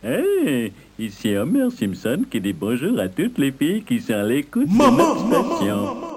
Hey, ici Homer Simpson qui dit bonjour à toutes les filles qui sont à l'écoute de notre station.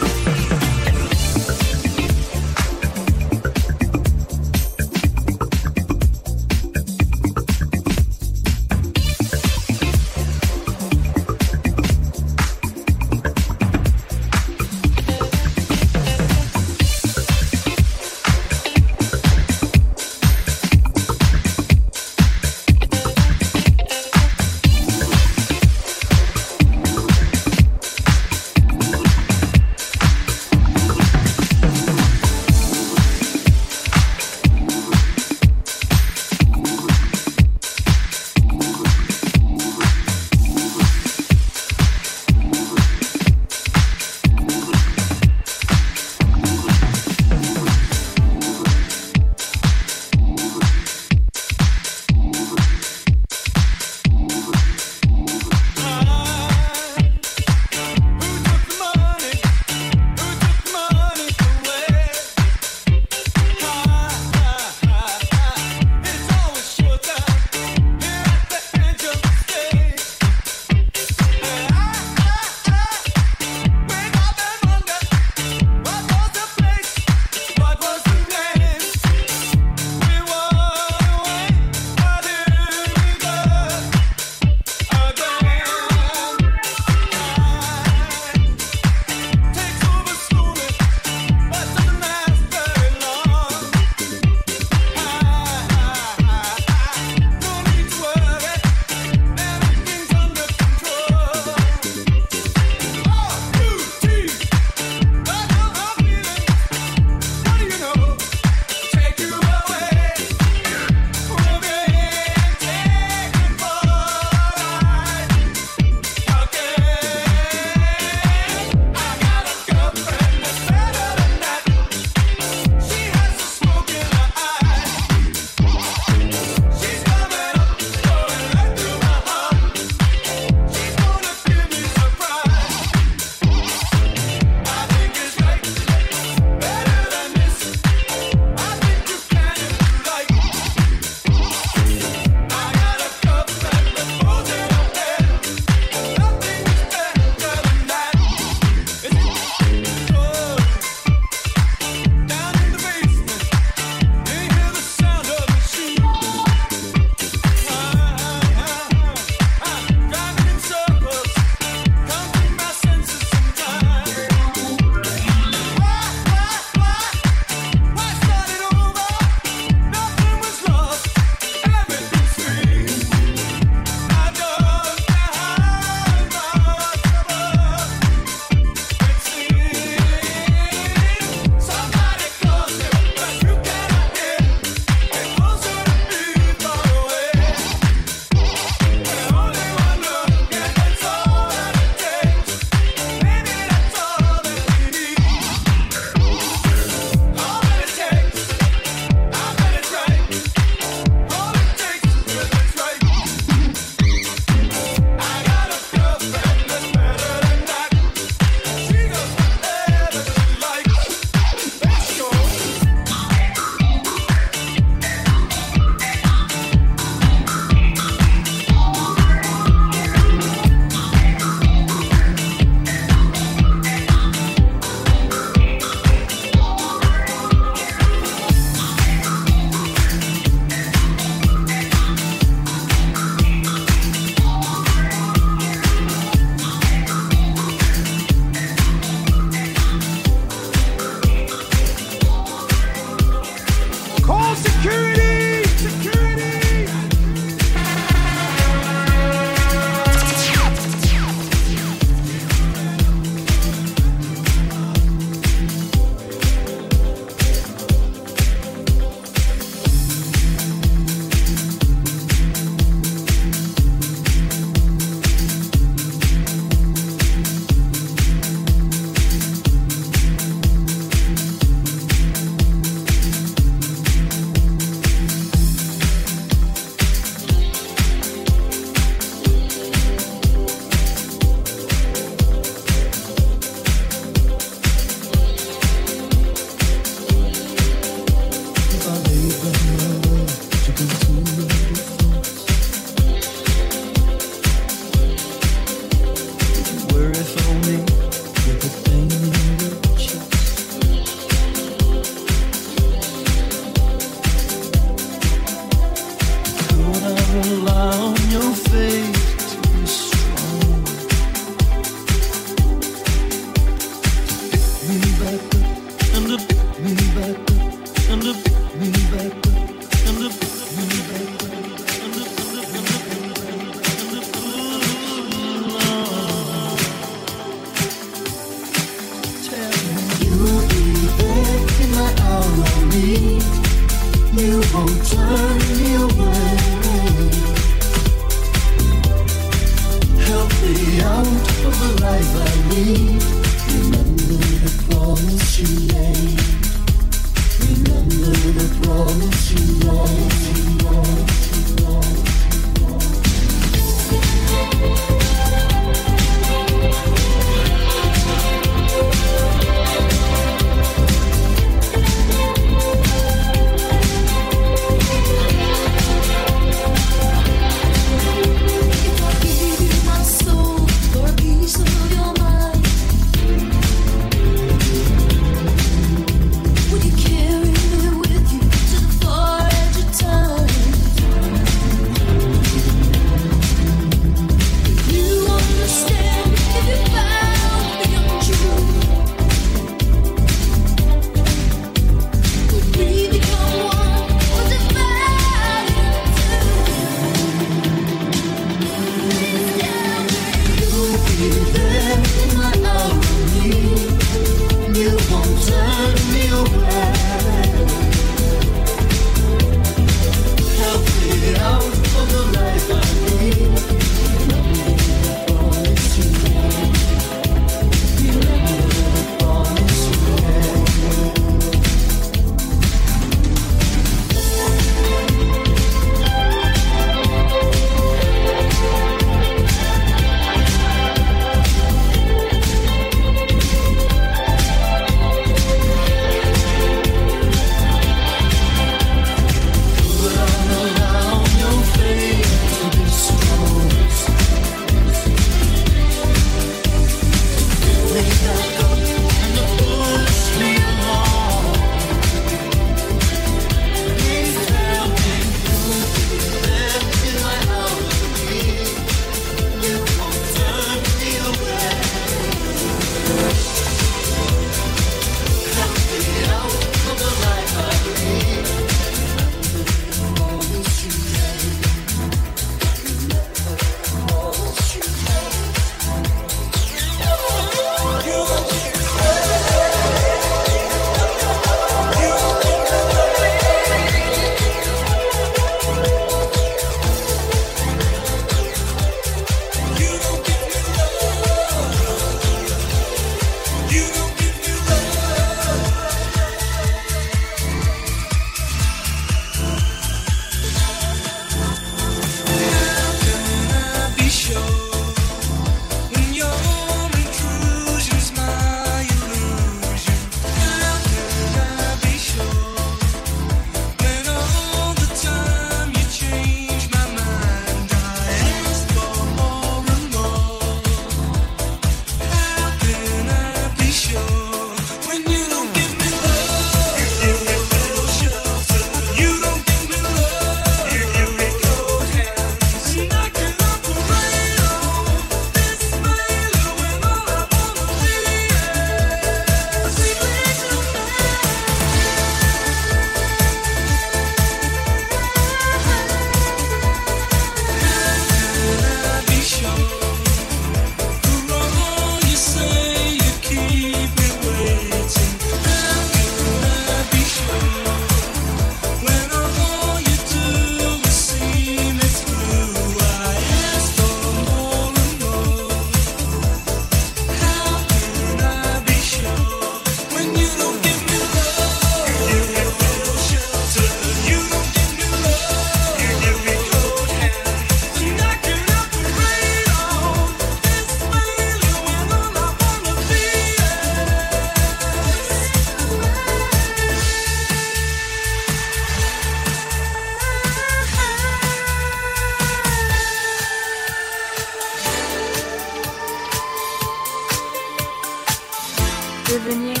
Devenir